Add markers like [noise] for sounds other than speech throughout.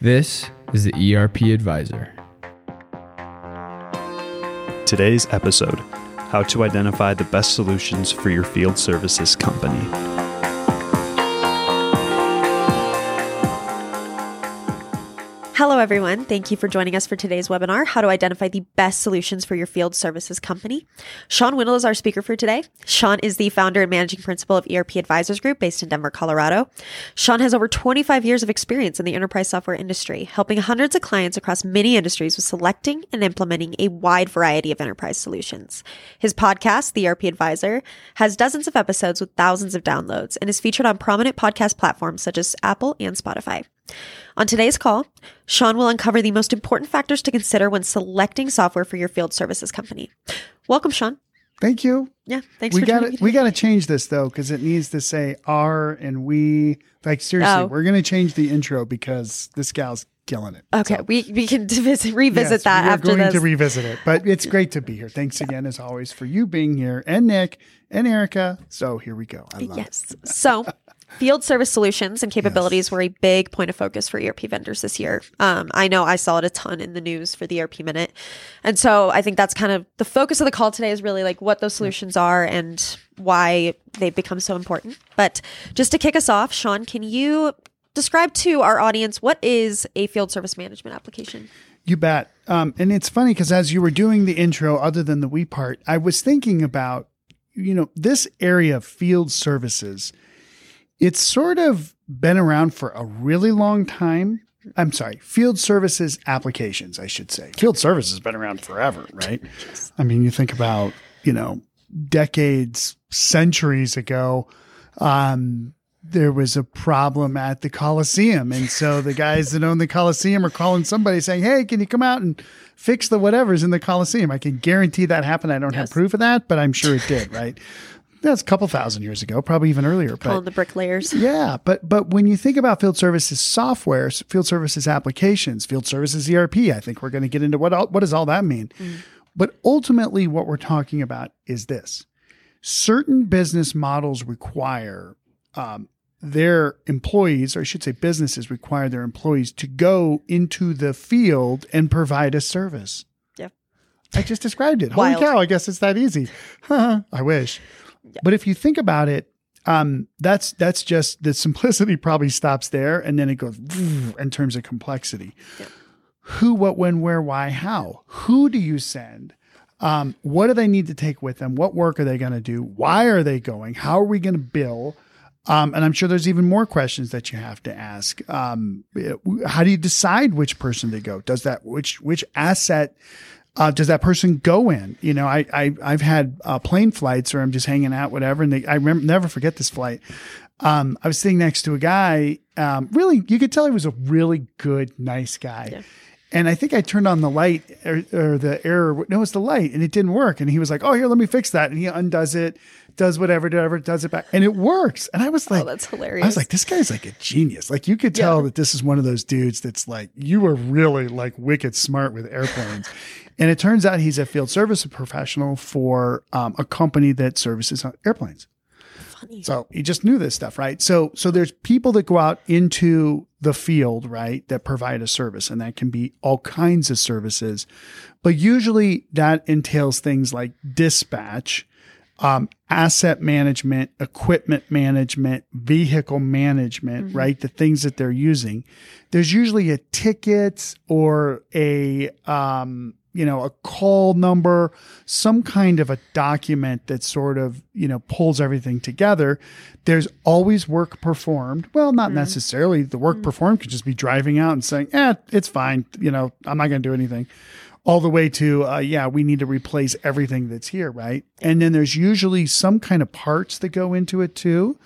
This is the ERP Advisor. Today's episode How to Identify the Best Solutions for Your Field Services Company. Hello, everyone. Thank you for joining us for today's webinar, How to Identify the Best Solutions for Your Field Services Company. Shawn Windle is our speaker for today. Shawn is the founder and managing principal of ERP Advisors Group based in Denver, Colorado. Shawn has over 25 years of experience in the enterprise software industry, helping hundreds of clients across many industries with selecting and implementing a wide variety of enterprise solutions. His podcast, The ERP Advisor, has dozens of episodes with thousands of downloads and is featured on prominent podcast platforms such as Apple and Spotify. On today's call, Shawn will uncover the most important factors to consider when selecting software for your field services company. Welcome, Shawn. Thank you. Yeah, thanks we for got to we got to change this though because it needs to say "our" and "we." Like seriously, Oh. we're gonna change the intro because this gal's killing it. Okay, So, we, we can [laughs] visit, revisit yes, that we after going this. to revisit it, but it's [laughs] great to be here. Thanks again, as always, for you being here, and Nick and Erica. So here we go. I love it. yes. [laughs] So, field service solutions and capabilities were a big point of focus for ERP vendors this year. Um, I know I saw it a ton in the news for the ERP Minute. And so I think that's kind of the focus of the call today is really like what those solutions are and why they've become so important. But just to kick us off, Shawn, can you describe to our audience what is a field service management application? You bet. Um, and it's funny because as you were doing the intro, other than the we part, I was thinking about, you know, this area of field services. It's sort of been around for a really long time. I'm sorry, field services applications, I should say. Field services has been around forever, right? I mean, you think about, you know, decades, centuries ago, um, there was a problem at the Coliseum. And so the guys that own the Coliseum are calling somebody saying, Hey, can you come out and fix the whatever's in the Coliseum? I can guarantee that happened. I don't have proof of that, but I'm sure it did, right? That's a couple thousand years ago, probably even earlier. But the bricklayers. yeah, but but when you think about field services software, field services applications, field services ERP, I think we're going to get into what all, what does all that mean. But ultimately, what we're talking about is this: certain business models require um, their employees, or I should say, businesses require their employees to go into the field and provide a service. Yeah. I just described it. Holy cow! I guess it's that easy. [laughs] I wish. But if you think about it, um, that's that's just the simplicity [laughs] probably stops there, and then it goes [laughs] in terms of complexity. Who, what, when, where, why, how? Who do you send? Um, what do they need to take with them? What work are they going to do? Why are they going? How are we going to bill? Um, and I'm sure there's even more questions that you have to ask. Um, how do you decide which person to go? Does that which which asset uh, does that person go in? You know, I, I I've had uh, plane flights where I'm just hanging out, whatever, and they, I remember never forget this flight. Um, I was sitting next to a guy. Um, really, you could tell he was a really good, nice guy. And I think I turned on the light or, or the error. No, it was the light, and it didn't work. And he was like, "Oh, here, let me fix that." And he undoes it, does whatever, whatever, does it back, and it works. And I was like, Oh, that's hilarious. I was like, this guy's like a genius. Like you could tell Yeah. that this is one of those dudes that's like, you are really like wicked smart with airplanes. [laughs] and it turns out he's a field service professional for um, a company that services airplanes. Funny. So he just knew this stuff, right? So so there's people that go out into the field, right, that provide a service, and that can be all kinds of services. But usually that entails things like dispatch, um, asset management, equipment management, vehicle management, right? The things that they're using. There's usually a ticket or a um, you know, a call number, some kind of a document that sort of, you know, pulls everything together. There's always work performed. Well, not necessarily. The work performed could just be driving out and saying, eh, it's fine. You know, I'm not going to do anything. All the way to, uh, yeah, we need to replace everything that's here, right? And then there's usually some kind of parts that go into it too.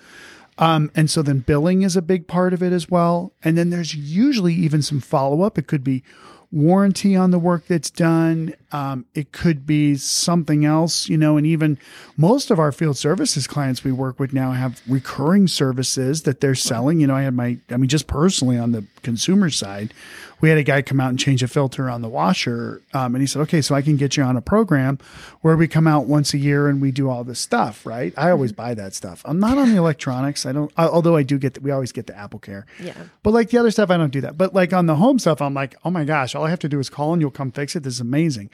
Um, and so then billing is a big part of it as well. And then there's usually even some follow up. It could be warranty on the work that's done. Um, it could be something else, you know, and even most of our field services clients we work with now have recurring services that they're selling. You know, I had my, I mean, just personally on the consumer side. We had a guy come out and change a filter on the washer, um, and he said, "Okay, so I can get you on a program where we come out once a year and we do all this stuff." Right? I always buy that stuff. I'm not on the electronics. I don't. I, although I do get. The, we always get the Apple Care. Yeah. But like the other stuff, I don't do that. But like on the home stuff, I'm like, oh my gosh, all I have to do is call and you'll come fix it. This is amazing.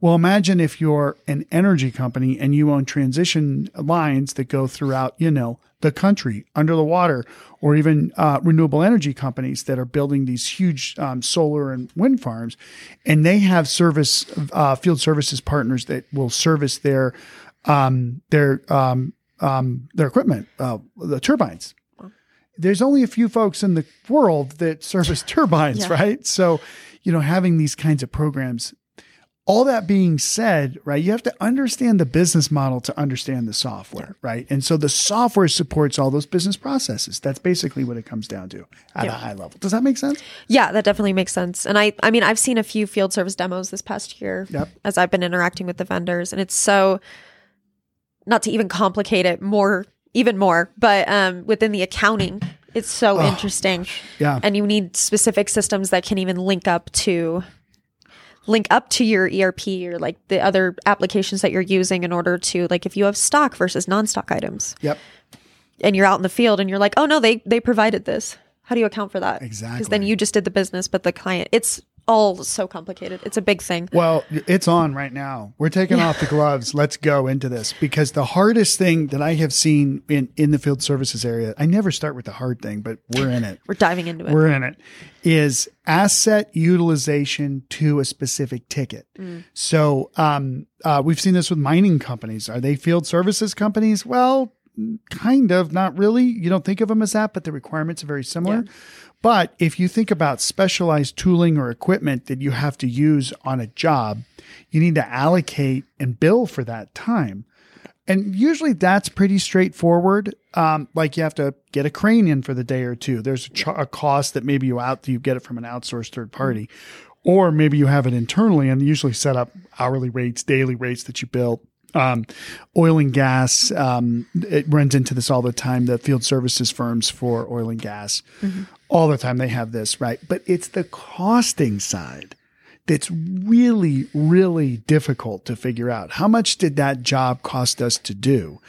Well, imagine if you're an energy company and you own transition lines that go throughout, you know, the country, under the water, or even uh, renewable energy companies that are building these huge um, solar and wind farms, and they have service uh, field services partners that will service their um, their um, um, their equipment, uh, the turbines. There's only a few folks in the world that service turbines, Yeah. right? So, you know, having these kinds of programs all that being said, right, you have to understand the business model to understand the software, right? And so the software supports all those business processes. That's basically what it comes down to at Yeah. a high level. Does that make sense? Yeah, that definitely makes sense. And I I mean, I've seen a few field service demos this past year Yep. as I've been interacting with the vendors and it's so not to even complicate it more even more, but um within the accounting, it's so interesting. Yeah. And you need specific systems that can even link up to link up to your ERP or like the other applications that you're using in order to like if you have stock versus non-stock items Yep. and you're out in the field and you're like, oh no, they they provided this. How do you account for that? Exactly. Because then you just did the business, but the client, it's all so complicated. It's a big thing. Well, it's on right now. We're taking off the gloves. Let's go into this because the hardest thing that I have seen in, in the field services area, I never start with the hard thing, but we're in it. We're diving into it. we're in it is asset utilization to a specific ticket so um, uh, we've seen this with mining companies are they field services companies well kind of not really you don't think of them as that but the requirements are very similar but if you think about specialized tooling or equipment that you have to use on a job you need to allocate and bill for that time and usually that's pretty straightforward. Um, like you have to get a crane in for the day or two. There's a, ch- a cost that maybe you out you get it from an outsourced third party, or maybe you have it internally and usually set up hourly rates, daily rates that you bill. Um, oil and gas, um, it runs into this all the time. The field services firms for oil and gas, all the time they have this, right? But it's the costing side that's really, really difficult to figure out. How much did that job cost us to do?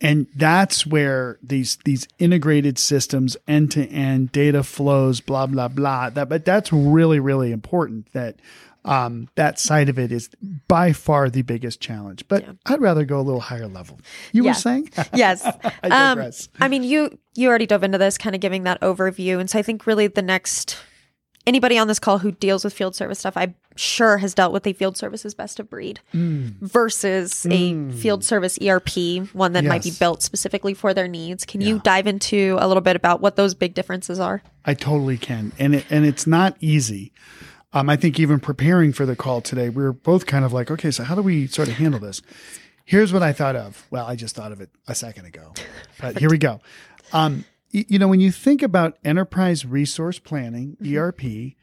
And that's where these these integrated systems, end to end data flows, blah blah blah. That, but that's really really important. That um, that side of it is by far the biggest challenge. But I'd rather go a little higher level. You Yeah. were saying? [laughs] [laughs] yes. I Um, digress. I mean, you you already dove into this, kind of giving that overview, and so I think really the next anybody on this call who deals with field service stuff, I'm sure has dealt with a field services best of breed Mm. versus a field service ERP, one that might be built specifically for their needs. Can you dive into a little bit about what those big differences are? I totally can, and it and it's not easy. Um, I think even preparing for the call today, we were both kind of like, okay, so how do we sort of handle this? Here's what I thought of. Well, I just thought of it a second ago, but here we go. Um, y- you know, when you think about enterprise resource planning (ERP),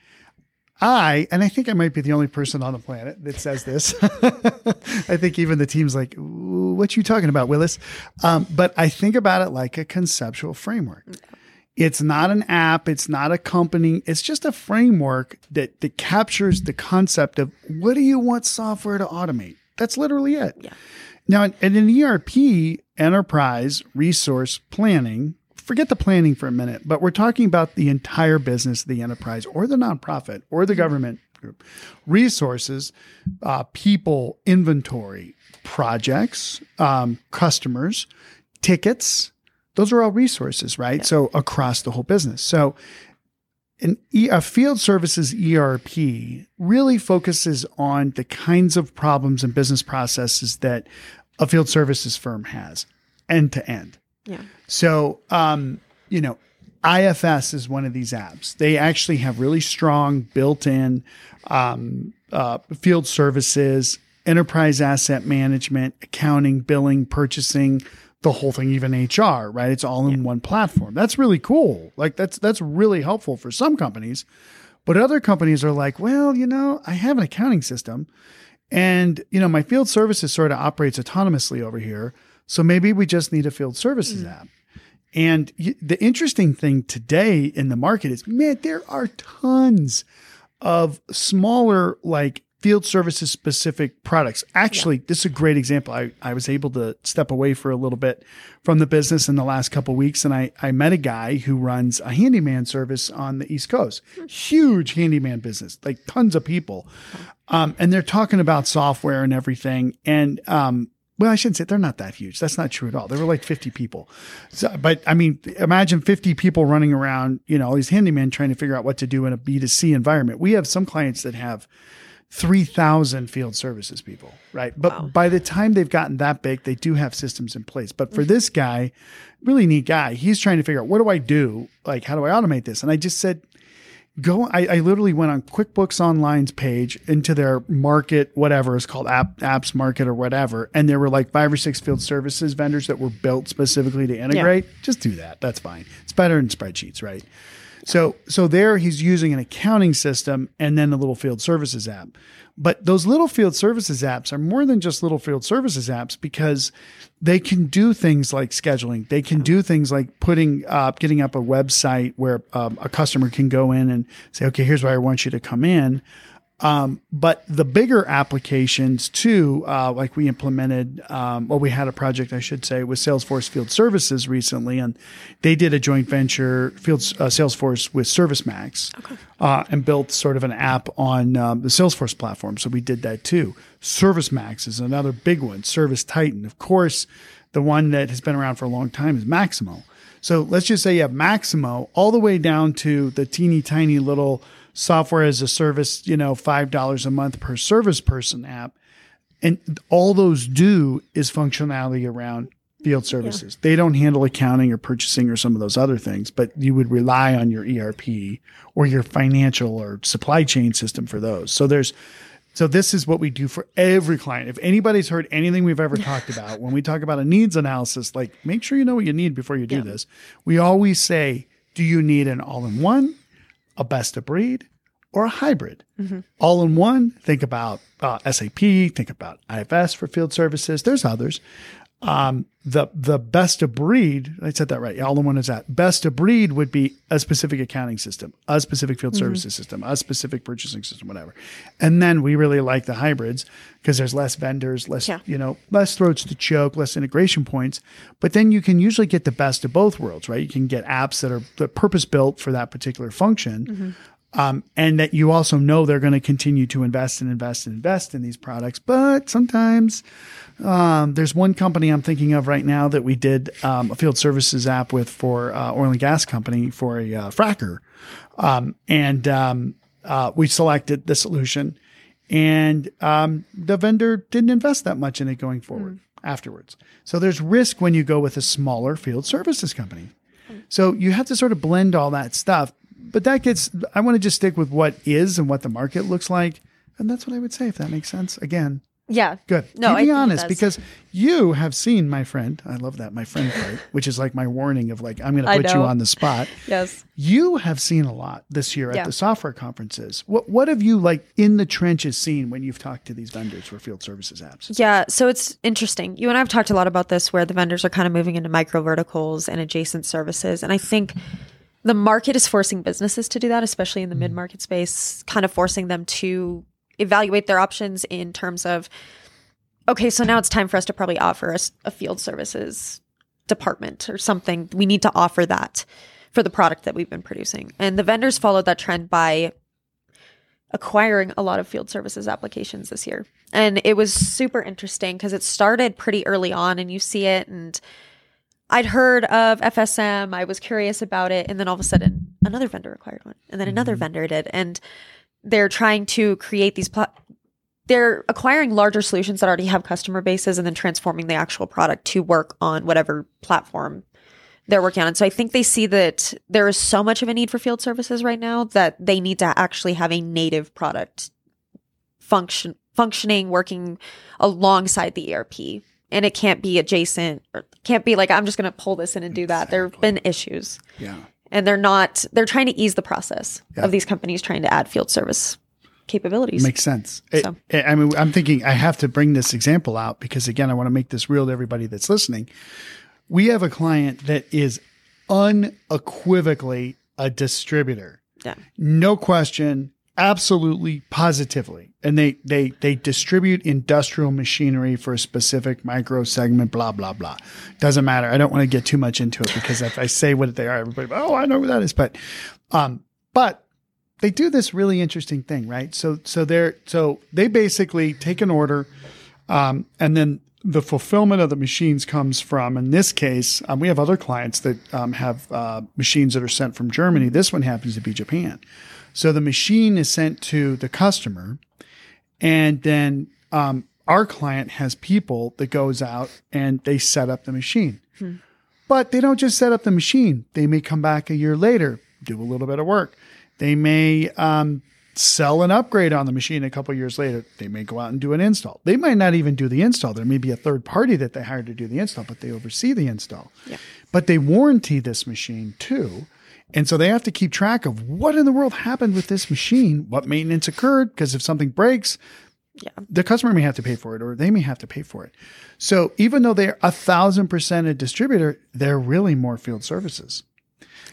I and I think I might be the only person on the planet that says this. [laughs] I think even the team's like, "Ooh, "What you talking about, Willis?" Um, but I think about it like a conceptual framework. It's not an app. It's not a company. It's just a framework that, that captures the concept of what do you want software to automate? That's literally it. Yeah. Now, in in an ERP, enterprise resource planning, forget the planning for a minute, but we're talking about the entire business, the enterprise or the nonprofit or the government group. Resources, uh, people, inventory, projects, um, customers, tickets, those are all resources, right? So across the whole business. So an e- a field services ERP really focuses on the kinds of problems and business processes that a field services firm has end to end. Yeah. So, um, you know, IFS is one of these apps. They actually have really strong built-in um, uh, field services, enterprise asset management, accounting, billing, purchasing, the whole thing, even HR. Right? It's all in one platform. That's really cool. Like that's that's really helpful for some companies, but other companies are like, well, you know, I have an accounting system, and you know, my field services sort of operates autonomously over here. So maybe we just need a field services hmm. app. And the interesting thing today in the market is, man, there are tons of smaller, like field services specific products. Actually, this is a great example. I, I was able to step away for a little bit from the business in the last couple of weeks. And I, I met a guy who runs a handyman service on the East Coast, huge handyman business, like tons of people. Um, and they're talking about software and everything. And, um, well, I shouldn't say they're not that huge. That's not true at all. There were like 50 people. So, but I mean, imagine 50 people running around, you know, all these handymen trying to figure out what to do in a B2C environment. We have some clients that have 3,000 field services people, right? But by the time they've gotten that big, they do have systems in place. But for mm-hmm. this guy, really neat guy, he's trying to figure out what do I do? Like, how do I automate this? And I just said, go I, I literally went on quickbooks online's page into their market whatever it's called app apps market or whatever and there were like five or six field services vendors that were built specifically to integrate just do that that's fine it's better than spreadsheets right so so there he's using an accounting system and then a little field services app. But those little field services apps are more than just little field services apps because they can do things like scheduling. They can do things like putting up, getting up a website where um, a customer can go in and say, okay, here's where I want you to come in. Um, but the bigger applications too, uh, like we implemented, um, well, we had a project, I should say, with Salesforce Field Services recently, and they did a joint venture, Field uh, Salesforce with ServiceMax, uh, and built sort of an app on um, the Salesforce platform. So we did that too. ServiceMax is another big one. ServiceTitan, of course, the one that has been around for a long time is Maximo. So let's just say you have Maximo all the way down to the teeny tiny little software as a service, you know, $5 a month per service person app. And all those do is functionality around field services. They don't handle accounting or purchasing or some of those other things, but you would rely on your ERP or your financial or supply chain system for those. So there's so this is what we do for every client. If anybody's heard anything we've ever talked about, when we talk about a needs analysis, like make sure you know what you need before you do this. We always say, do you need an all-in-one, a best of breed, or a hybrid? All in one, think about uh, SAP, think about IFS for field services. There's others. Um, the the best of breed, I said that right. All in one is that. Best of breed would be a specific accounting system, a specific field services system, a specific purchasing system, whatever. And then we really like the hybrids because there's less vendors, less Yeah. you know, less throats to choke, less integration points. But then you can usually get the best of both worlds, right? You can get apps that are purpose built for that particular function um, and that you also know they're going to continue to invest and invest and invest in these products. But sometimes um, there's one company I'm thinking of right now that we did um, a field services app with for uh, oil and gas company for a uh, fracker, um, and um, uh, we selected the solution, and um, the vendor didn't invest that much in it going forward afterwards. So there's risk when you go with a smaller field services company. So you have to sort of blend all that stuff. But that gets, I want to just stick with what is and what the market looks like. And that's what I would say, if that makes sense. Again, Yeah. good. No, you I be honest because you have seen my friend. I love that, my friend part, [laughs] which is like my warning of like, I'm going to put you on the spot. [laughs] Yes. You have seen a lot this year at Yeah. the software conferences. What, what have you like in the trenches seen when you've talked to these vendors for field services apps? Yeah, so it's interesting. You and I have talked a lot about this where the vendors are kind of moving into micro verticals and adjacent services. And I think the market is forcing businesses to do that, especially in the mm. mid market space, kind of forcing them to evaluate their options in terms of, okay, so now it's time for us to probably offer us a field services department or something. We need to offer that for the product that we've been producing. And the vendors followed that trend by acquiring a lot of field services applications this year. And it was super interesting because it started pretty early on and you see it and I'd heard of FSM, I was curious about it and then all of a sudden another vendor acquired one and then another mm-hmm. vendor did and they're trying to create these pla- they're acquiring larger solutions that already have customer bases and then transforming the actual product to work on whatever platform they're working on. And so I think they see that there is so much of a need for field services right now that they need to actually have a native product function functioning, working alongside the ERP. And it can't be adjacent or can't be like, I'm just going to pull this in and do that. There have been issues Yeah. And they're not, they're trying to ease the process Yeah. of these companies trying to add field service capabilities. Makes sense. So- I I mean, I'm thinking I have to bring this example out because again, I want to make this real to everybody that's listening. We have a client that is unequivocally a distributor. Yeah. No question, absolutely, positively. And they they they distribute industrial machinery for a specific micro segment, blah, blah, blah. Doesn't matter. I don't want to get too much into it because if I say what they are, everybody, oh, I know who that is. But um, but they do this really interesting thing, right? So so they're so they basically take an order, um, and then the fulfillment of the machines comes from. In this case, um, we have other clients that um, have uh, machines that are sent from Germany. This one happens to be Japan. So the machine is sent to the customer, and then um, our client has people that goes out and they set up the machine. But they don't just set up the machine. They may come back a year later, do a little bit of work. They may um, sell an upgrade on the machine a couple years later. They may go out and do an install. They might not even do the install. There may be a third party that they hired to do the install, but they oversee the install. Yeah. But they warranty this machine too. And so they have to keep track of what in the world happened with this machine, what maintenance occurred, because if something breaks, Yeah. the customer may have to pay for it or they may have to pay for it. So even though they're a thousand percent a distributor, they're really more field services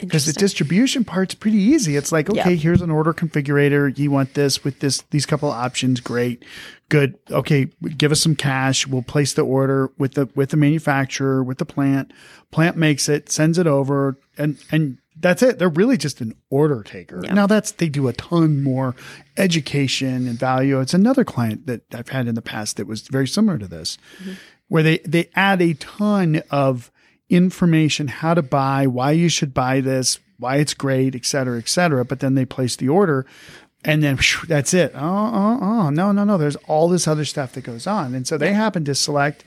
because the distribution part's pretty easy. It's like, okay, Yeah. here's an order configurator. You want this with this, these couple of options. Great. Good. Okay. Give us some cash. We'll place the order with the, with the manufacturer, with the plant. Plant makes it, sends it over and, and that's it. They're really just an order taker. Yeah. Now that's, they do a ton more education and value. It's another client that I've had in the past that was very similar to this, mm-hmm. where they, they add a ton of information, how to buy, why you should buy this, why it's great, et cetera, et cetera. But then they place the order and then phew, that's it. Oh, oh, oh, no, no, no. There's all this other stuff that goes on. And so they happen to select,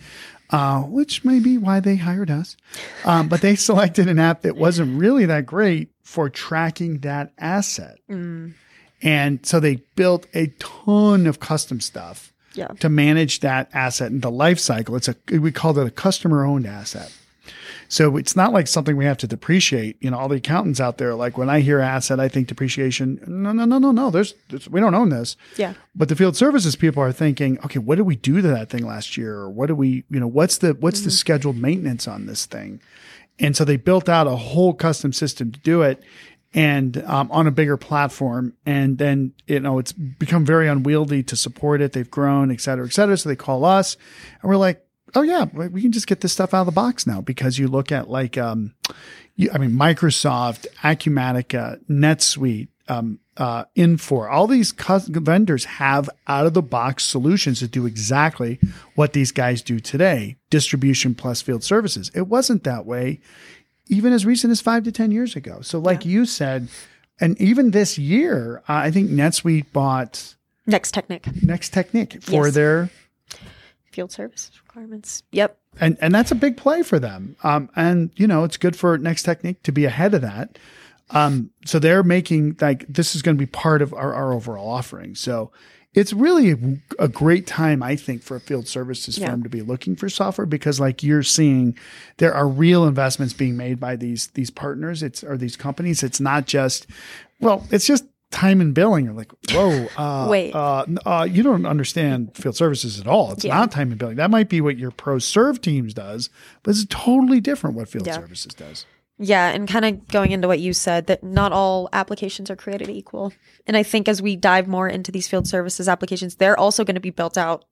uh, which may be why they hired us. Um, but they [laughs] selected an app that wasn't really that great for tracking that asset. And so they built a ton of custom stuff Yeah. to manage that asset and the life cycle. It's a we call it a customer owned asset. So it's not like something we have to depreciate. You know, all the accountants out there, like when I hear asset, I think depreciation. No, no, no, no, no. There's, there's we don't own this. Yeah. But the field services people are thinking, okay, what did we do to that thing last year? Or what do we, you know, what's the what's the scheduled maintenance on this thing? And so they built out a whole custom system to do it and um, on a bigger platform. And then, you know, it's become very unwieldy to support it. They've grown, et cetera, et cetera. So they call us and we're like, oh, yeah, we can just get this stuff out of the box now because you look at like, um, you, I mean, Microsoft, Acumatica, NetSuite, um, uh, Infor, all these cus- vendors have out of the box solutions that do exactly what these guys do today distribution plus field services. It wasn't that way even as recent as five to 10 years ago. So, like you said, and even this year, uh, I think NetSuite bought Next Technik Next Technik for Yes. their field service requirements. Yep. and and that's a big play for them. Um, and you know, it's good for Next Technik to be ahead of that. Um, so they're making like this is going to be part of our, our overall offering. So it's really a, a great time, I think, for a field services Yeah. firm to be looking for software because, like you're seeing, there are real investments being made by these these partners. It's or these companies. It's not just, well, it's just time and billing. You're like, whoa, [laughs] uh, Wait. uh, uh, you don't understand field services at all. It's Yeah. not time and billing. That might be what your pro serve teams does, but it's totally different what field Yeah. services does. Yeah, and kind of going into what you said that not all applications are created equal. And I think as we dive more into these field services applications, they're also going to be built out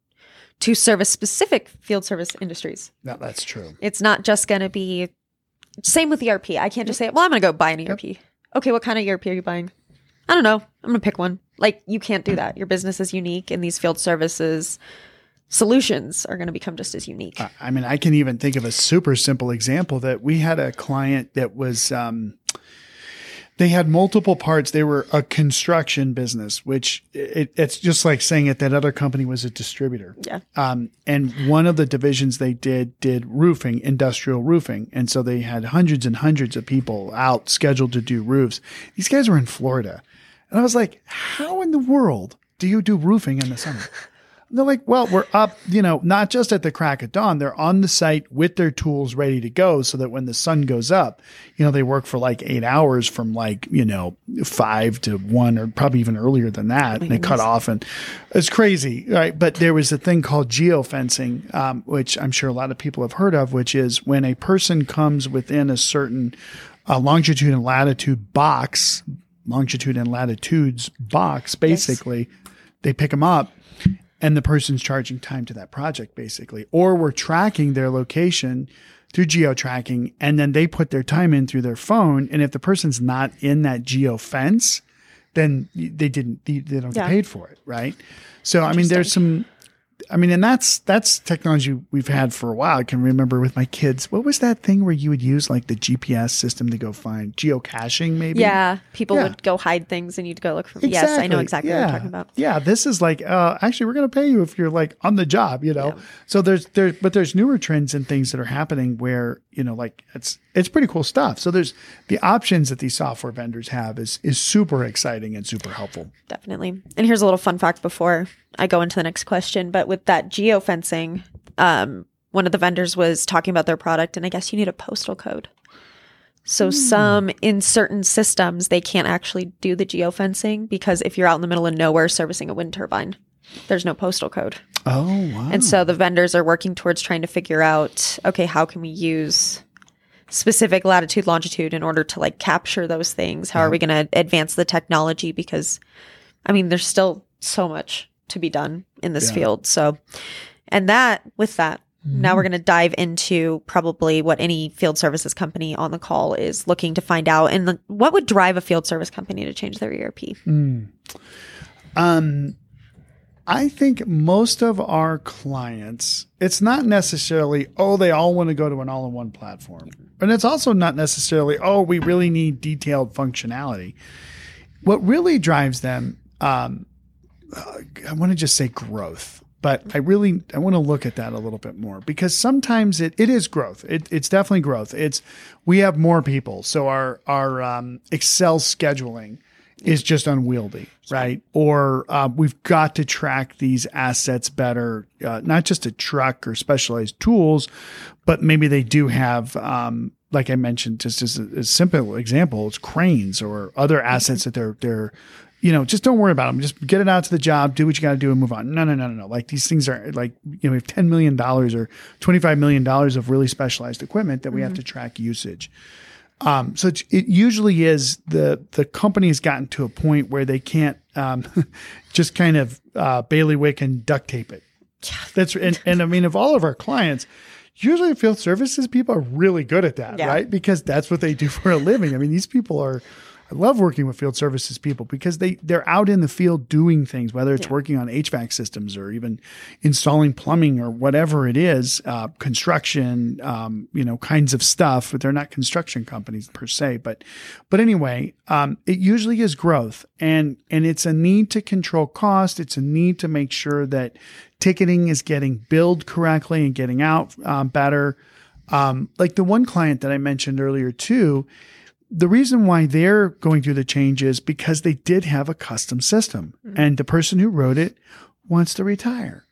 to service specific field service industries. No, that's true. It's not just going to be same with ERP. I can't just say, "Well, I'm going to go buy an ERP." Okay, what kind of ERP are you buying? I don't know. I'm going to pick one. Like you can't do that. Your business is unique and these field services solutions are going to become just as unique. I- mean, I can even think of a super simple example that we had a client that was, um, they had multiple parts. They were a construction business, which it, it's just like saying it that other company was a distributor. yeah. Um, and one of the divisions they did did roofing, industrial roofing, and so they had hundreds and hundreds of people out scheduled to do roofs. These guys were in Florida, and I was like, "How in the world do you do roofing in the summer?" [laughs] They're like, "Well, we're up, you know, not just at the crack of dawn. They're on the site with their tools ready to go, so that when the sun goes up, you know, they work for like eight hours from like you know five to one, or probably even earlier than that, and they cut off, and it's crazy, right? But there was a thing called geofencing, um, which I'm sure a lot of people have heard of, which is when a person comes within a certain a longitude and latitude box, longitude and latitudes box, basically. They pick them up and the person's charging time to that project, basically. Or we're tracking their location through geo tracking and then they put their time in through their phone. And if the person's not in that geo fence, then they didn't, they they don't Yeah. get paid for it. Right. So, I mean, there's some, I mean, and that's that's technology we've had for a while. I can remember with my kids. What was that thing where you would use like the GPS system to go find geocaching? Maybe. Yeah, people Yeah. would go hide things and you'd go look for them. Yes, I know exactly yeah. what you're talking about. Yeah, this is like uh, actually we're going to pay you if you're like on the job, you know. So there's there, but there's newer trends and things that are happening where you know like it's it's pretty cool stuff. So there's the options that these software vendors have is is super exciting and super helpful. Definitely. And here's a little fun fact before I go into the next question. But with that geofencing, um, one of the vendors was talking about their product, and I guess you need a postal code. So some in certain systems they can't actually do the geofencing because if you're out in the middle of nowhere servicing a wind turbine, there's no postal code. Oh wow! And so the vendors are working towards trying to figure out, okay, how can we use specific latitude, longitude in order to like capture those things? How are we going to advance the technology? Because, I mean, there's still so much to be done in this Yeah. field. So, and that, with that, now Mm-hmm. we're going to dive into probably what any field services company on the call is looking to find out and the, what would drive a field service company to change their ERP. Um, I think most of our clients, it's not necessarily, oh, they all want to go to an all in one platform. And it's also not necessarily, oh, we really need detailed functionality. What really drives them, um, uh, I want to just say growth, but I really, I want to look at that a little bit more because sometimes it, it is growth. It, it's definitely growth. It's, we have more people. So our, our, um, Excel scheduling, is just unwieldy, right? Or uh, we've got to track these assets better, uh, not just a truck or specialized tools, but maybe they do have, um, like I mentioned, just as a, a simple example, it's cranes or other assets that they're they're, you know, just don't worry about them. Just get it out to the job, do what you got to do, and move on. No, no, no, no, no. Like these things are like you know, we have ten million dollars or twenty five million dollars of really specialized equipment that we have to track usage. Um, so it's, it usually is the the company has gotten to a point where they can't um, [laughs] just kind of uh, bailiwick and duct tape it. That's and, and I mean of all of our clients, usually field services people are really good at that, Yeah. right? Because that's what they do for a living. I mean, these people are. I love working with field services people because they they're out in the field doing things, whether it's working on HVAC systems or even installing plumbing or whatever it is, uh, construction, um, you know, kinds of stuff. But they're not construction companies per se. But but anyway, um, it usually is growth, and and it's a need to control cost. It's a need to make sure that ticketing is getting billed correctly and getting out um, better. Um, like the one client that I mentioned earlier too, the reason why they're going through the change is because they did have a custom system and the person who wrote it wants to retire.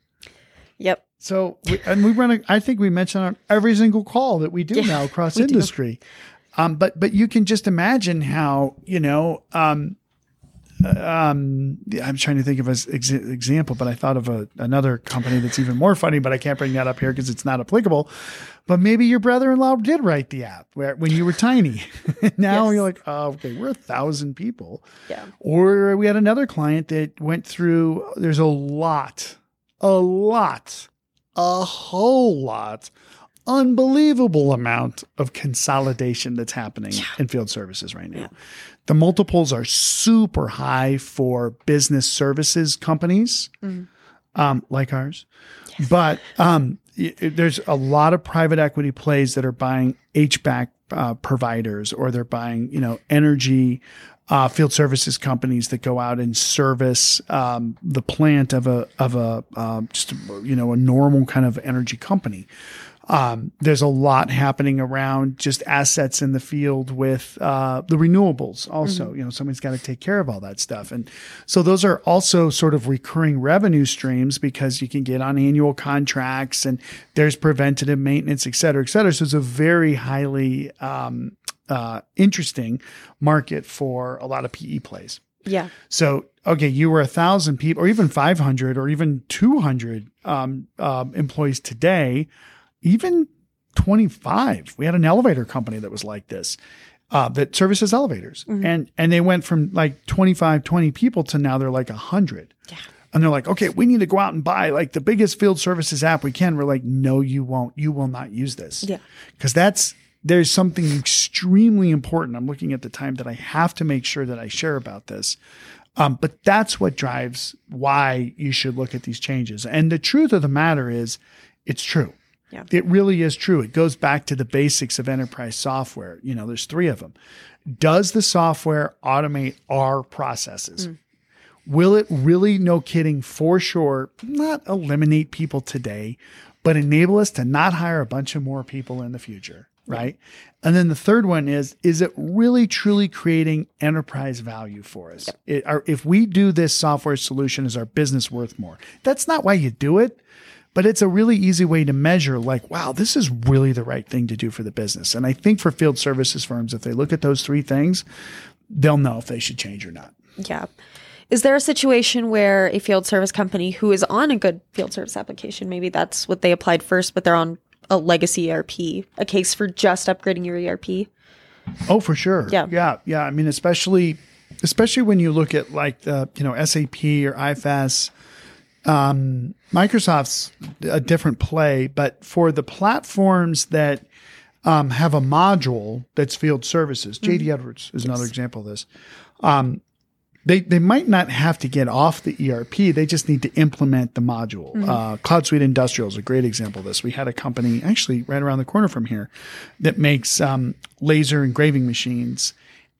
Yep. So, we, and we run, a, I think we mention on every single call that we do Yeah, now across [laughs] industry. Um, but, but you can just imagine how, you know, um, um, I'm trying to think of an ex- example, but I thought of a, another company that's even more funny, but I can't bring that up here because it's not applicable. But maybe your brother-in-law did write the app where, when you were tiny. [laughs] now Yes. you're like, oh, okay, we're a thousand people. Yeah. Or we had another client that went through, there's a lot, a lot, a whole lot, unbelievable amount of consolidation that's happening in field services right now. The multiples are super high for business services companies um, like ours. But um, there's a lot of private equity plays that are buying HVAC uh, providers or they're buying, you know, energy uh, field services companies that go out and service um, the plant of a of a um, just you know a normal kind of energy company. Um, there's a lot happening around just assets in the field with uh, the renewables. Also, you know, somebody's got to take care of all that stuff, and so those are also sort of recurring revenue streams because you can get on annual contracts and there's preventative maintenance, et cetera, et cetera. So it's a very highly um, uh, interesting market for a lot of PE plays. Yeah. So, okay, you were a thousand people, or even 500, or even 200 um, um, employees today, even 25. We had an elevator company that was like this. uh, that services elevators. And and they went from like 25, 20 people to now they're like 100. Yeah. And they're like, okay, we need to go out and buy like the biggest field services app we can. We're like, no, you won't. You will not use this. Yeah. Because that's, there's something extremely important. I'm looking at the time that I have to make sure that I share about this. Um, but that's what drives why you should look at these changes. And the truth of the matter is, it's true. Yeah. It really is true. It goes back to the basics of enterprise software. You know, there's three of them. Does the software automate our processes? Mm. Will it really, no kidding, for sure, not eliminate people today, but enable us to not hire a bunch of more people in the future? Right. And then the third one is is it really truly creating enterprise value for us? It, are, if we do this software solution, is our business worth more? That's not why you do it, but it's a really easy way to measure like, wow, this is really the right thing to do for the business. And I think for field services firms, if they look at those three things, they'll know if they should change or not. Yeah. Is there a situation where a field service company who is on a good field service application, maybe that's what they applied first, but they're on a legacy ERP, a case for just upgrading your ERP? Oh, for sure. Yeah. Yeah. Yeah. I mean, especially, especially when you look at like the, you know, SAP or IFS, um, Microsoft's a different play, but for the platforms that, um, have a module that's field services, JD Edwards is another example of this. Um, they, they might not have to get off the ERP. They just need to implement the module. Uh, CloudSuite Industrial is a great example of this. We had a company actually right around the corner from here that makes um, laser engraving machines,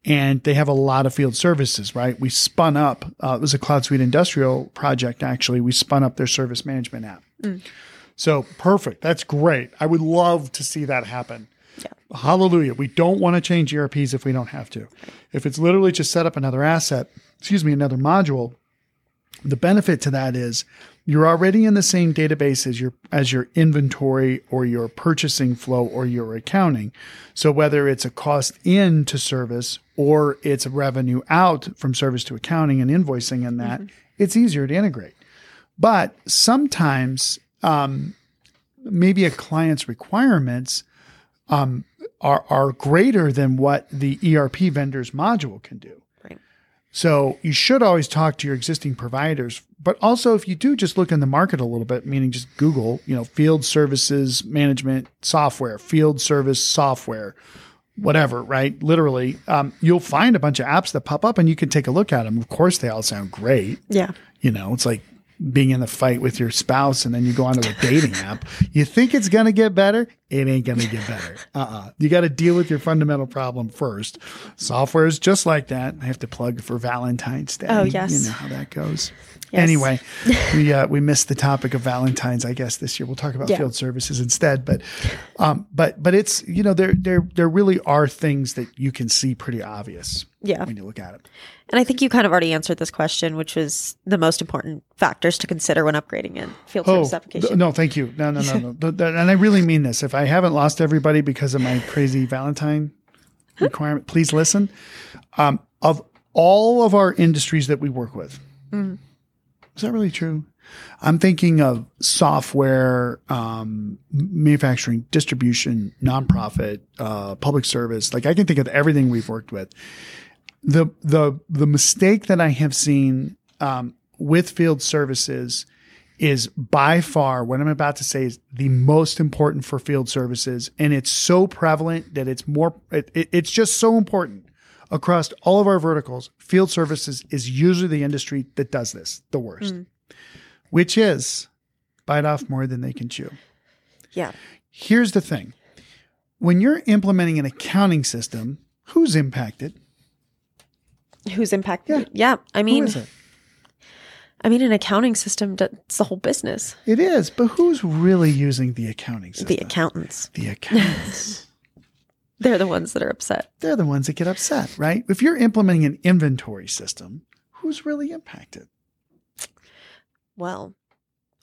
and they have a lot of field services. Right? We spun up. Uh, it was a CloudSuite Industrial project. Actually, we spun up their service management app. So perfect. That's great. I would love to see that happen. Hallelujah. We don't want to change ERPs if we don't have to. If it's literally just set up another asset, excuse me, another module, the benefit to that is you're already in the same database as your as your inventory or your purchasing flow or your accounting. So whether it's a cost in to service or it's a revenue out from service to accounting and invoicing and that, it's easier to integrate. But sometimes um, maybe a client's requirements um, are are greater than what the ERP vendor's module can do. So you should always talk to your existing providers, but also if you do just look in the market a little bit, meaning just Google, you know, field services management software, field service software, whatever, right? Literally, um, you'll find a bunch of apps that pop up and you can take a look at them. Of course, they all sound great. Yeah. You know, it's like being in the fight with your spouse and then you go onto a dating [laughs] app. You think it's going to get better? It ain't going to get better. [laughs] Uh-uh. You got to deal with your fundamental problem first. Software is just like that. I have to plug for Valentine's Day. Oh, yes. You know how that goes. Yes. Anyway, [laughs] we uh, we missed the topic of Valentine's, I guess, this year. We'll talk about Yeah. field services instead. But um, but but it's you know there there there really are things that you can see pretty obvious Yeah. when you look at it. And I think you kind of already answered this question, which was the most important factors to consider when upgrading a field service application. Oh, th- no, thank you. No, no, no, no. Th- th- and I really mean this. If I haven't lost everybody because of my crazy Valentine requirement, please listen. Um, of all of our industries that we work with, is that really true? I'm thinking of software, um, manufacturing, distribution, nonprofit, uh, public service. Like I can think of everything we've worked with. The the the mistake that I have seen um, with field services is by far what I'm about to say is the most important for field services, and it's so prevalent that it's more. It, it- it's just so important across all of our verticals. Field services is usually the industry that does this the worst, which is bite off more than they can chew. yeah. Here's the thing: when you're implementing an accounting system, who's impacted? Who's impacted? Yeah. Yeah. I mean? I mean, an accounting system, it's the whole business. It is, but who's really using the accounting system? The accountants, The accountants. [laughs] they're the ones that are upset. They're the ones that get upset, right? If you're implementing an inventory system, who's really impacted? Well,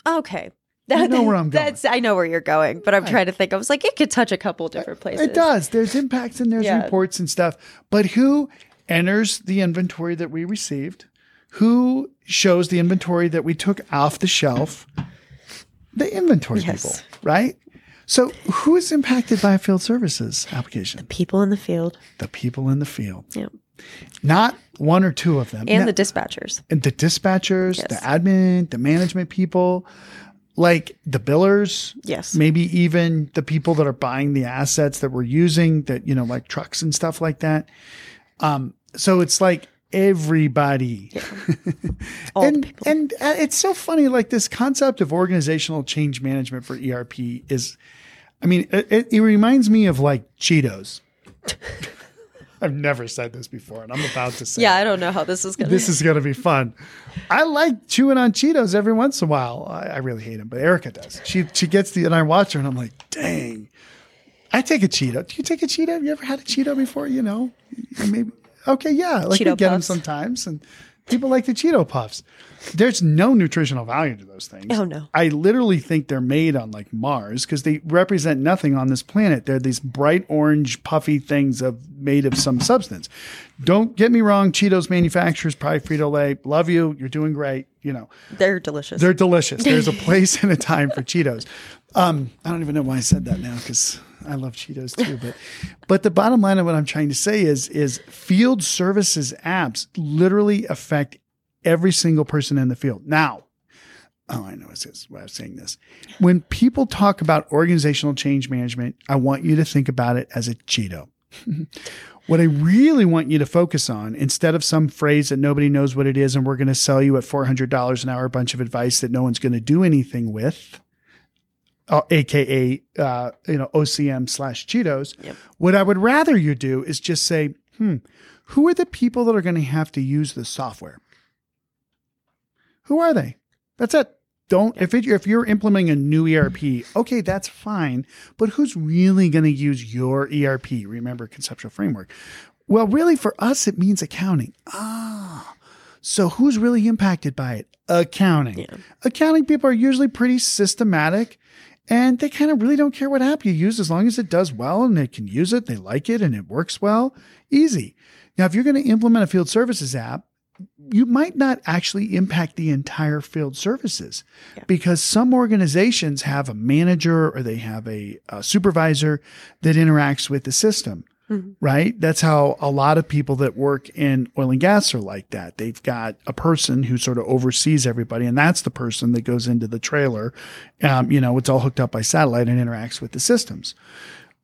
okay. You know [laughs] where I'm going. That's I know where you're going, but I'm Right. trying to think. I was like, it could touch a couple different places. It does. There's impacts and there's Yeah. reports and stuff. But who enters the inventory that we received? Who shows the inventory that we took off the shelf? The inventory Yes. people, right? So, who is impacted by a field services application? The people in the field. The people in the field, Yeah. not one or two of them. And the dispatchers. and the dispatchers, Yes. the admin, the management people, like the billers, Yes. maybe even the people that are buying the assets that we're using, that you know, like trucks and stuff like that. Um, so it's like everybody, [laughs] the and and uh, it's so funny. Like this concept of organizational change management for ERP is, I mean, it, it, it reminds me of like Cheetos. [laughs] I've never said this before, and I'm about to say. yeah, I don't know how this is going to this is going to be fun. I like chewing on Cheetos every once in a while. I, I really hate them, but Erica does. She she gets the and I watch her and I'm like, dang. I take a Cheeto. Do you take a Cheeto? Have you ever had a Cheeto before? You know, maybe. Okay, yeah, like we Cheeto get them sometimes, and people like the Cheeto puffs. There's no nutritional value to those things. Oh, no. I literally think they're made on like Mars because they represent nothing on this planet. They're these bright orange, puffy things of made of some substance. Don't get me wrong, Cheetos manufacturers, probably Frito Lay, love you. You're doing great. You know, They're delicious. they're delicious. There's a [laughs] place and a time for Cheetos. Um, I don't even know why I said that now because I love Cheetos too. But but the bottom line of what I'm trying to say is is field services apps literally affect every single person in the field. Now, oh, I know it's why I'm saying this. When people talk about organizational change management, I want you to think about it as a Cheeto. [laughs] What I really want you to focus on, instead of some phrase that nobody knows what it is, and we're going to sell you at $400 an hour a bunch of advice that no one's going to do anything with, uh, aka uh, you know OCM slash Cheetos. Yep. What I would rather you do is just say, hmm, who are the people that are going to have to use the software? Who are they? That's it. Don't if it, if you're implementing a new ERP, okay, that's fine. But who's really going to use your ERP? Remember conceptual framework. Well, really, for us, it means accounting. Ah, so who's really impacted by it? Accounting. Yeah. Accounting people are usually pretty systematic, and they kind of really don't care what app you use as long as it does well and they can use it, they like it, and it works well. Easy. Now, if you're going to implement a field services app, you might not actually impact the entire field services Yeah. because some organizations have a manager or they have a, a supervisor that interacts with the system right that's how a lot of people that work in oil and gas are like that they've got a person who sort of oversees everybody and that's the person that goes into the trailer um, you know it's all hooked up by satellite and interacts with the systems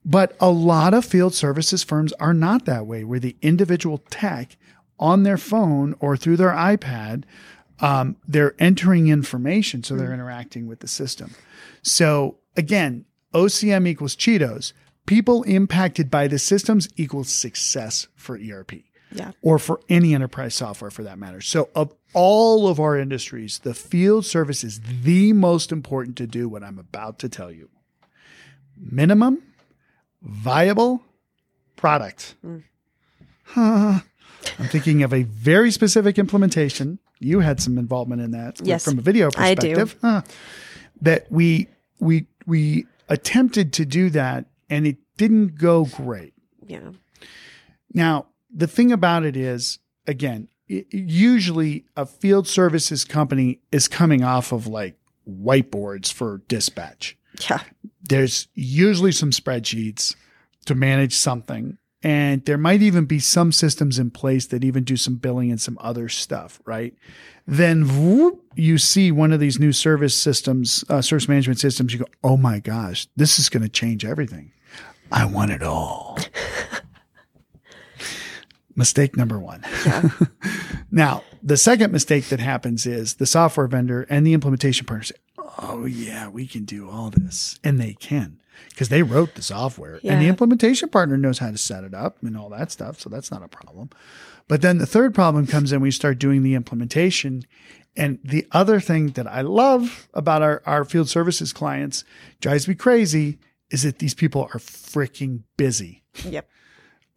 but a lot of field services firms are not that way, where the individual tech on their phone or through their iPad, um, they're entering information. So they're interacting with the system. So again, OCM equals Cheetos. People impacted by the systems equals success for ERP yeah. or for any enterprise software for that matter. So, of all of our industries, the field service is the most important to do what I'm about to tell you. Minimum viable product. Mm. Huh. [laughs] I'm thinking of a very specific implementation. You had some involvement in that Yes, from a video perspective. I do. Huh. That we we we attempted to do that and it didn't go great. Yeah. Now, the thing about it is, again, i usually a field services company is coming off of like whiteboards for dispatch. Yeah. There's usually some spreadsheets to manage something. And there might even be some systems in place that even do some billing and some other stuff, right? Then whoop, you see one of these new service systems, uh, service management systems. You go, oh my gosh, this is going to change everything. I want it all. [laughs] Mistake number one. [laughs] now, the second mistake that happens is the software vendor and the implementation partner say, oh, yeah, we can do all this. And they can because they wrote the software and the implementation partner knows how to set it up and all that stuff. So that's not a problem. But then the third problem comes in we start doing the implementation. And the other thing that I love about our, our field services clients drives me crazy is that these people are freaking busy Yep.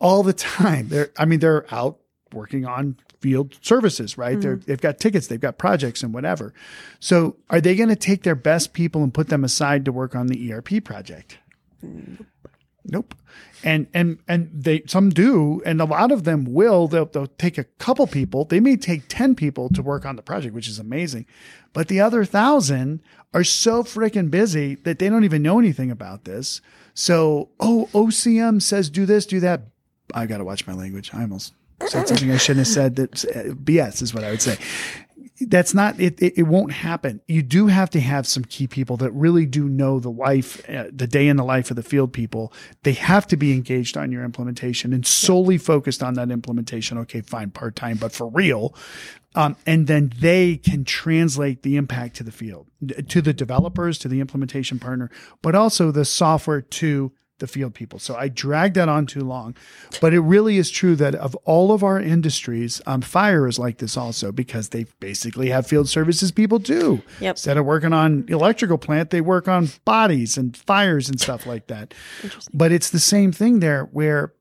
all the time. They're, I mean, they're out working on field services, right? They're, mm-hmm. they've got tickets, they've got projects and whatever. So are they going to take their best people and put them aside to work on the ERP project? Nope. And and and they some do, and a lot of them will. They'll they'll take a couple people. They may take ten people to work on the project, which is amazing. But the other thousand are so freaking busy that they don't even know anything about this. So, oh, OCM says do this, do that. I got to watch my language. I almost said something I shouldn't have said. That uh, BS is what I would say that's not it, it, it won't happen. You do have to have some key people that really do know the life uh, the day in the life of the field people. They have to be engaged on your implementation and solely focused on that implementation. Okay fine part-time but for real. Um, and then they can translate the impact to the field to the developers to the implementation partner but also the software to the field people. So I dragged that on too long. But it really is true that of all of our industries, um, fire is like this also because they basically have field services people too. Yep. Instead of working on electrical plant, they work on bodies and fires and stuff like that. But it's the same thing there where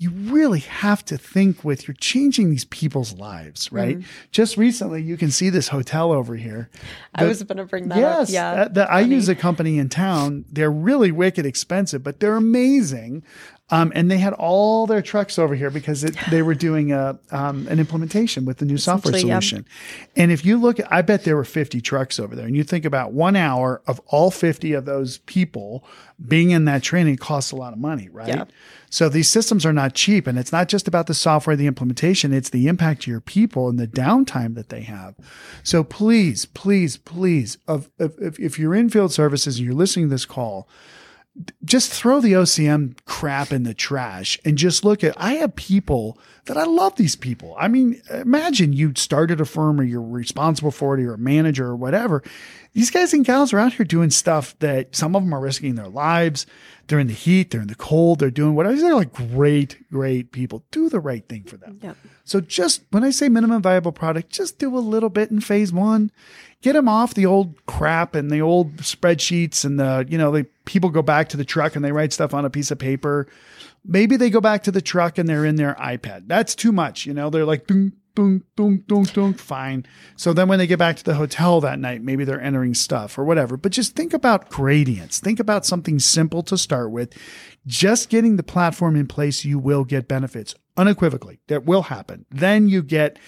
you really have to think with you're changing these people's lives, right? Mm-hmm. Just recently, you can see this hotel over here. I was going to bring that yes, up. Yeah. uh, the- I use a company in town. They're really wicked expensive, but they're amazing. Um, and they had all their trucks over here because it, they were doing a um, an implementation with the new software Essentially, yeah. solution. And if you look, at, I bet there were 50 trucks over there. And you think about one hour of all 50 of those people being in that training costs a lot of money, right? Yeah. So these systems are not cheap, and it's not just about the software, the implementation, it's the impact to your people and the downtime that they have. So please, please, please, of, if- if you're in field services and you're listening to this call, just throw the OCM crap in the trash and just look at I have people that I love these people. I mean, imagine you started a firm or you're responsible for it or you're a manager or whatever. These guys and gals are out here doing stuff that some of them are risking their lives. They're in the heat, they're in the cold, they're doing whatever. They're like great, great people. Do the right thing for them. Yep. So just when I say minimum viable product, just do a little bit in phase one. Get them off the old crap and the old spreadsheets and the, you know, the people go back to the truck and they write stuff on a piece of paper. Maybe they go back to the truck and they're in their iPad. That's too much. You know, they're like, dunk, boom, boom, boom. Fine. So then when they get back to the hotel that night, maybe they're entering stuff or whatever. But just think about gradients. Think about something simple to start with. Just getting the platform in place, you will get benefits unequivocally. That will happen. Then you get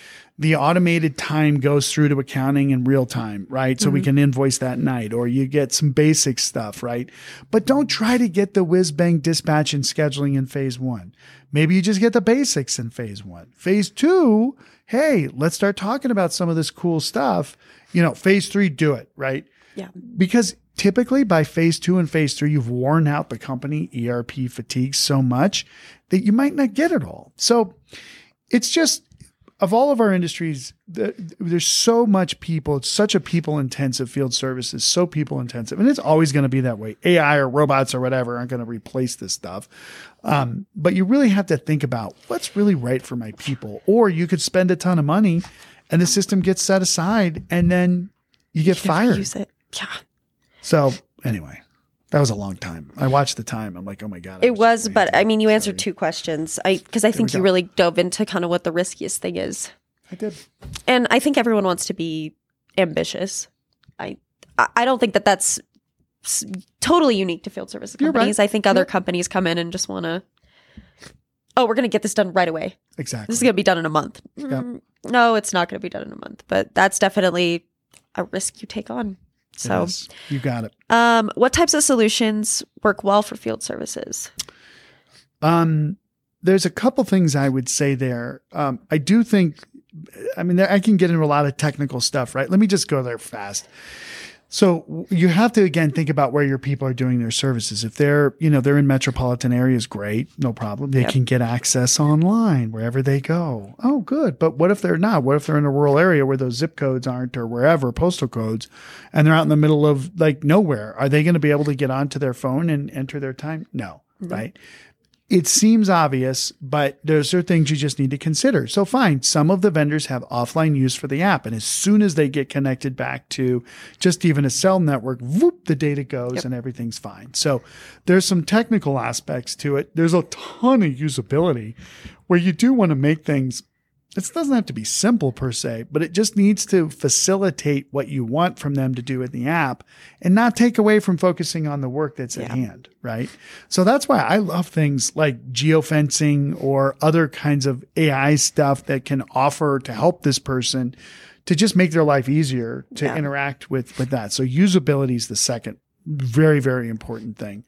the automated time goes through to accounting in real time, right? So we mm-hmm. can invoice that night, or you get some basic stuff, right? But don't try to get the whiz bang dispatch and scheduling in phase one. Maybe you just get the basics in phase one. Phase two, hey, let's start talking about some of this cool stuff. You know, phase three, do it, right? Yeah. because typically by phase two and phase three, you've worn out the company ERP fatigue so much that you might not get it all. So it's just of all of our industries, the, there's so much people. It's such a people intensive field services, so people intensive, and it's always going to be that way. AI or robots or whatever aren't going to replace this stuff. Um, but you really have to think about what's really right for my people. Or you could spend a ton of money, and the system gets set aside, and then you get You fired. Use it. Yeah. So anyway, that was a long time. I watched the time. I'm like, oh my god. I It was, but. I mean, you answered Sorry. two questions. I because I think you really dove into kind of what the riskiest thing is, I did. and I think everyone wants to be ambitious. I I don't think that that's totally unique to field service You're right. companies. I think other Yep. companies come in and just want to. Oh, we're going to get this done right away. Exactly. This is going to be done in a month. Yep. Mm, No, it's not going to be done in a month, but that's definitely a risk you take on. So, you got it. um, what types of solutions work well for field services? Um, there's a couple things I would say there. Um, I do think, I mean, there, I can get into a lot of technical stuff, right? Let me just go there fast. So you have to again think about where your people are doing their services. If they're, you know, they're in metropolitan areas, great, no problem. They Yep. can get access online wherever they go. Oh, good. But what if they're not? What if they're in a rural area where those zip codes aren't or wherever postal codes and they're out in the middle of like nowhere? Are they going to be able to get onto their phone and enter their time? No, mm-hmm. right? It seems obvious, but those are things you just need to consider. So fine, some of the vendors have offline use for the app. And as soon as they get connected back to just even a cell network, whoop, the data goes and everything's fine. So there's some technical aspects to it. There's a ton of usability where you do want to make things it doesn't have to be simple per se, but it just needs to facilitate what you want from them to do in the app and not take away from focusing on the work that's at hand, right? So that's why I love things like geofencing or other kinds of AI stuff that can offer to help this person to just make their life easier to Yeah. interact with with that. So usability is the second very very important thing.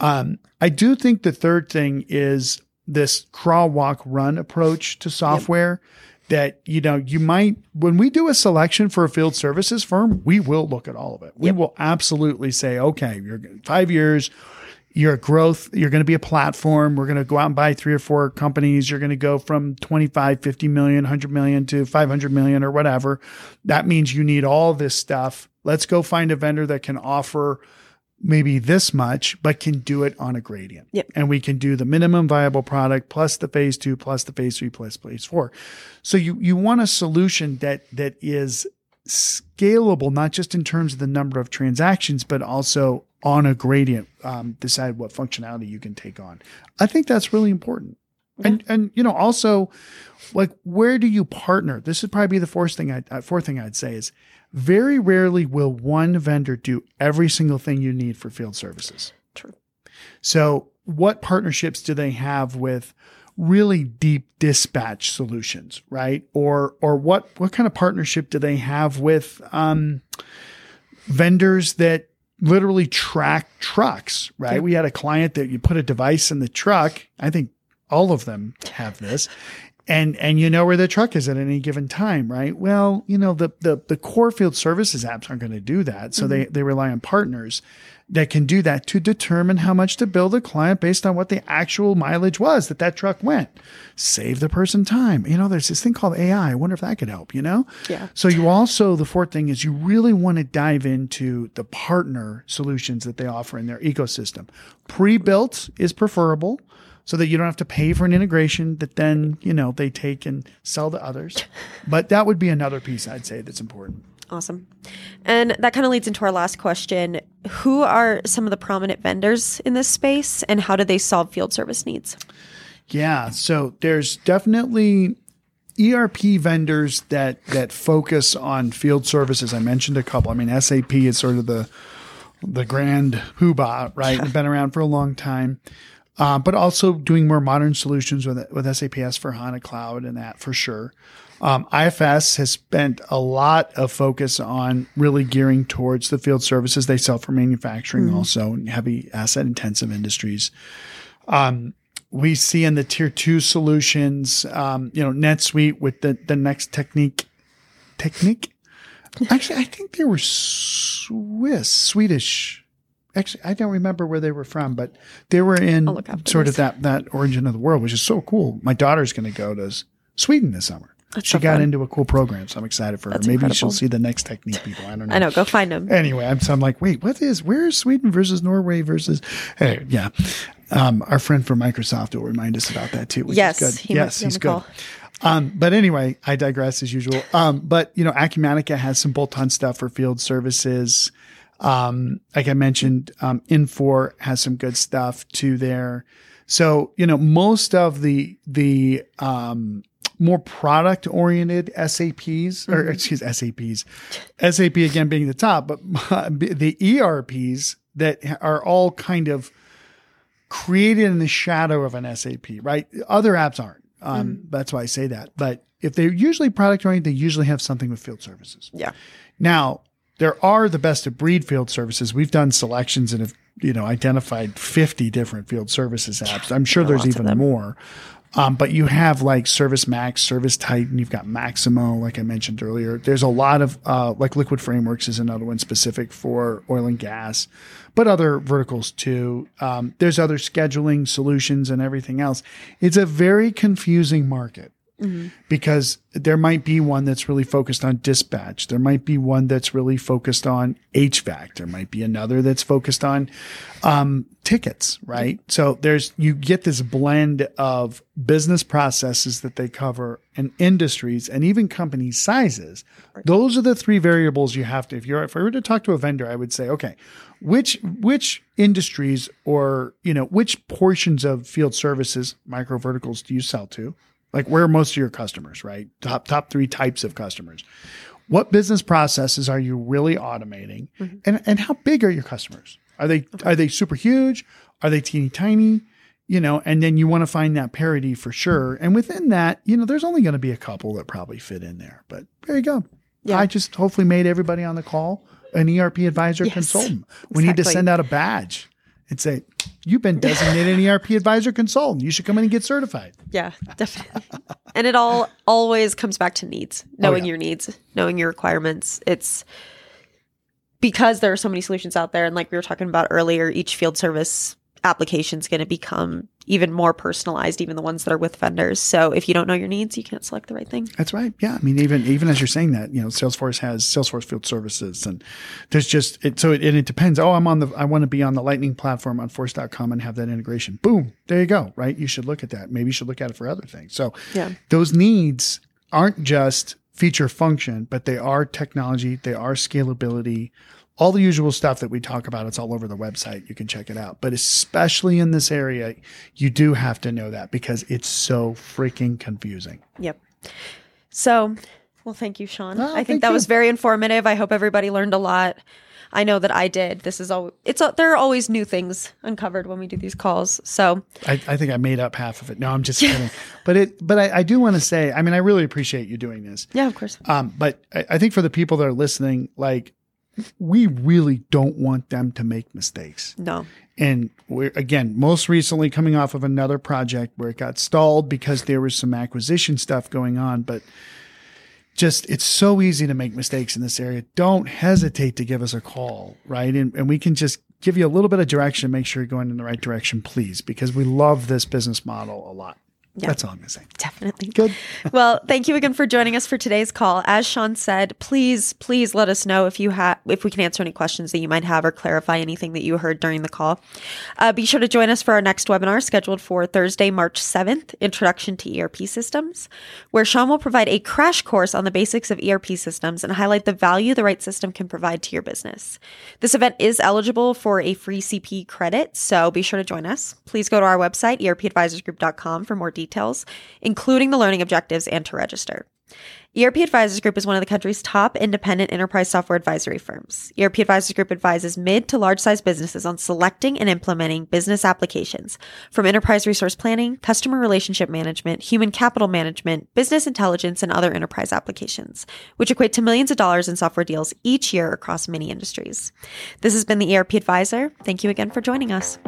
Um, I do think the third thing is this crawl, walk, run approach to software. That you know, you might when we do a selection for a field services firm, we will look at all of it. We will absolutely say, okay, you're five years, you're a growth, you're going to be a platform. We're going to go out and buy three or four companies. You're going to go from 25, 50 million, 100 million to 500 million or whatever. That means you need all this stuff. Let's go find a vendor that can offer maybe this much, but can do it on a gradient. Yep. And we can do the minimum viable product plus the phase two, plus the phase three, plus phase four. So you, you want a solution that, that is scalable, not just in terms of the number of transactions, but also on a gradient, um, decide what functionality you can take on. I think that's really important. And, and, you know, also like, where do you partner? This would probably be the fourth thing I, uh, fourth thing I'd say is very rarely will one vendor do every single thing you need for field services. True. So, what partnerships do they have with really deep dispatch solutions, right? Or or what what kind of partnership do they have with um, vendors that literally track trucks, right? We had a client that you put a device in the truck. I think all of them have this. And and you know where the truck is at any given time, right? Well, you know, the the the core field services apps aren't going to do that. So they mm-hmm. they rely on partners that can do that to determine how much to bill the client based on what the actual mileage was that that truck went. Save the person time. You know, there's this thing called AI. I wonder if that could help, you know? Yeah. So you also, the fourth thing is you really want to dive into the partner solutions that they offer in their ecosystem. Pre-built is preferable so that you don't have to pay for an integration that then, you know, they take and sell to others. [laughs] But that would be another piece I'd say that's important. Awesome. And that kind of leads into our last question. Who are some of the prominent vendors in this space and how do they solve field service needs? Yeah, so there's definitely ERP vendors that that focus on field services. I mentioned a couple. I mean, SAP is sort of the the grand hoobah, right? It's been around for a long time, uh, but also doing more modern solutions with with SAP S/4HANA Cloud and that for sure. Um, IFS has spent a lot of focus on really gearing towards the field services they sell for manufacturing, also and heavy asset intensive industries we see in the tier two solutions, um, you know, NetSuite with the, the Next Technik, Technik. Actually, I think they were Swiss, Swedish. Actually, I don't remember where they were from, but they were in I'll look after sort this. of that, that origin of the world, which is so cool. My daughter's going to go to Sweden this summer. she so got fun. into a cool program, so I'm excited for That's her. Maybe incredible. she'll see the Next Technik people. I don't know. I know, go find them. Anyway, I'm, so I'm like, wait, what is, where is Sweden versus Norway versus, hey, yeah. Um, our friend from Microsoft will remind us about that too, which Yes, is good. he yes, he's good. call. Um, but anyway, I digress as usual. Um, but you know, Acumatica has some bolt-on stuff for field services. Um, like I mentioned, um, Infor has some good stuff too there. So, you know, most of the, the, um, more product oriented SAPs or excuse SAPs, SAP again being the top, but [laughs] the ERPs that are all kind of created in the shadow of an SAP, right? Other apps aren't. Um, That's why I say that. But if they're usually product oriented, they usually have something with field services. Yeah. Now, there are the best of breed field services. We've done selections and have, you know, identified 50 different field services apps. I'm sure there's even more. Um, but you have like Service Max, ServiceTitan, you've got Maximo, like I mentioned earlier. There's a lot of, uh, like Liquid Frameworks is another one specific for oil and gas, but other verticals too. Um, there's other scheduling solutions and everything else. It's a very confusing market because there might be one that's really focused on dispatch. There might be one that's really focused on HVAC. There might be another that's focused on um, tickets, right? So there's you get this blend of business processes that they cover and industries and even company sizes. Those are the three variables you have to. If you're if I were to talk to a vendor, I would say, okay, which which industries or you know which portions of field services micro verticals do you sell to? Like where are most of your customers, right? Top top three types of customers. What business processes are you really automating? Mm-hmm. And and how big are your customers? Are they are they super huge? Are they teeny tiny? You know, and then you want to find that parity for sure. Mm-hmm. And within that, you know, there's only going to be a couple that probably fit in there. But there you go. Yeah. I just hopefully made everybody on the call an ERP advisor Yes, consultant. We need to send out a badge and say, You've been designated an ERP advisor consultant. You should come in and get certified. Yeah, definitely. and it all always comes back to needs, oh, knowing yeah. your needs, knowing your requirements. It's because there are so many solutions out there. And like we were talking about earlier, each field service application is going to become even more personalized, even the ones that are with vendors. So if you don't know your needs, you can't select the right thing. That's right. Yeah. I mean, even even as you're saying that, you know, Salesforce has Salesforce Field Services, and there's just it. So it, and it depends. Oh, I'm on the. I want to be on the Lightning platform on Force.com and have that integration. Boom. There you go. Right. You should look at that. Maybe you should look at it for other things. So Yeah. those needs aren't just feature function, but they are technology. They are scalability. All the usual stuff that we talk about, it's all over the website. You can check it out. But especially in this area, you do have to know that because it's so freaking confusing. Yep. So, well, thank you, Shawn. Oh, I think that you. was very informative. I hope everybody learned a lot. I know that I did. This is all. It's a, there are always new things uncovered when we do these calls. So I, I think I made up half of it. No, I'm just [laughs] kidding. But it, but I, I do want to say, I mean, I really appreciate you doing this. yeah, of course. Um, but I, I think for the people that are listening, like, we really don't want them to make mistakes. No. And we're again, most recently coming off of another project where it got stalled because there was some acquisition stuff going on. But just it's so easy to make mistakes in this area. Don't hesitate to give us a call, right? And and we can just give you a little bit of direction, make sure you're going in the right direction, please, because we love this business model a lot. Yeah. That's all I'm gonna say. Definitely. Good. [laughs] well, thank you again for joining us for today's call. As Shawn said, please, please let us know if you have, if we can answer any questions that you might have or clarify anything that you heard during the call. Uh, be sure to join us for our next webinar scheduled for Thursday, March 7th, Introduction to ERP Systems, where Shawn will provide a crash course on the basics of ERP systems and highlight the value the right system can provide to your business. This event is eligible for a free CP credit, so be sure to join us. Please go to our website, erpadvisorsgroup.com, for more details, including the learning objectives and to register. ERP Advisors Group is one of the country's top independent enterprise software advisory firms. ERP Advisors Group advises mid to large size businesses on selecting and implementing business applications from enterprise resource planning, customer relationship management, human capital management, business intelligence, and other enterprise applications, which equate to millions of dollars in software deals each year across many industries. This has been the ERP Advisor. Thank you again for joining us.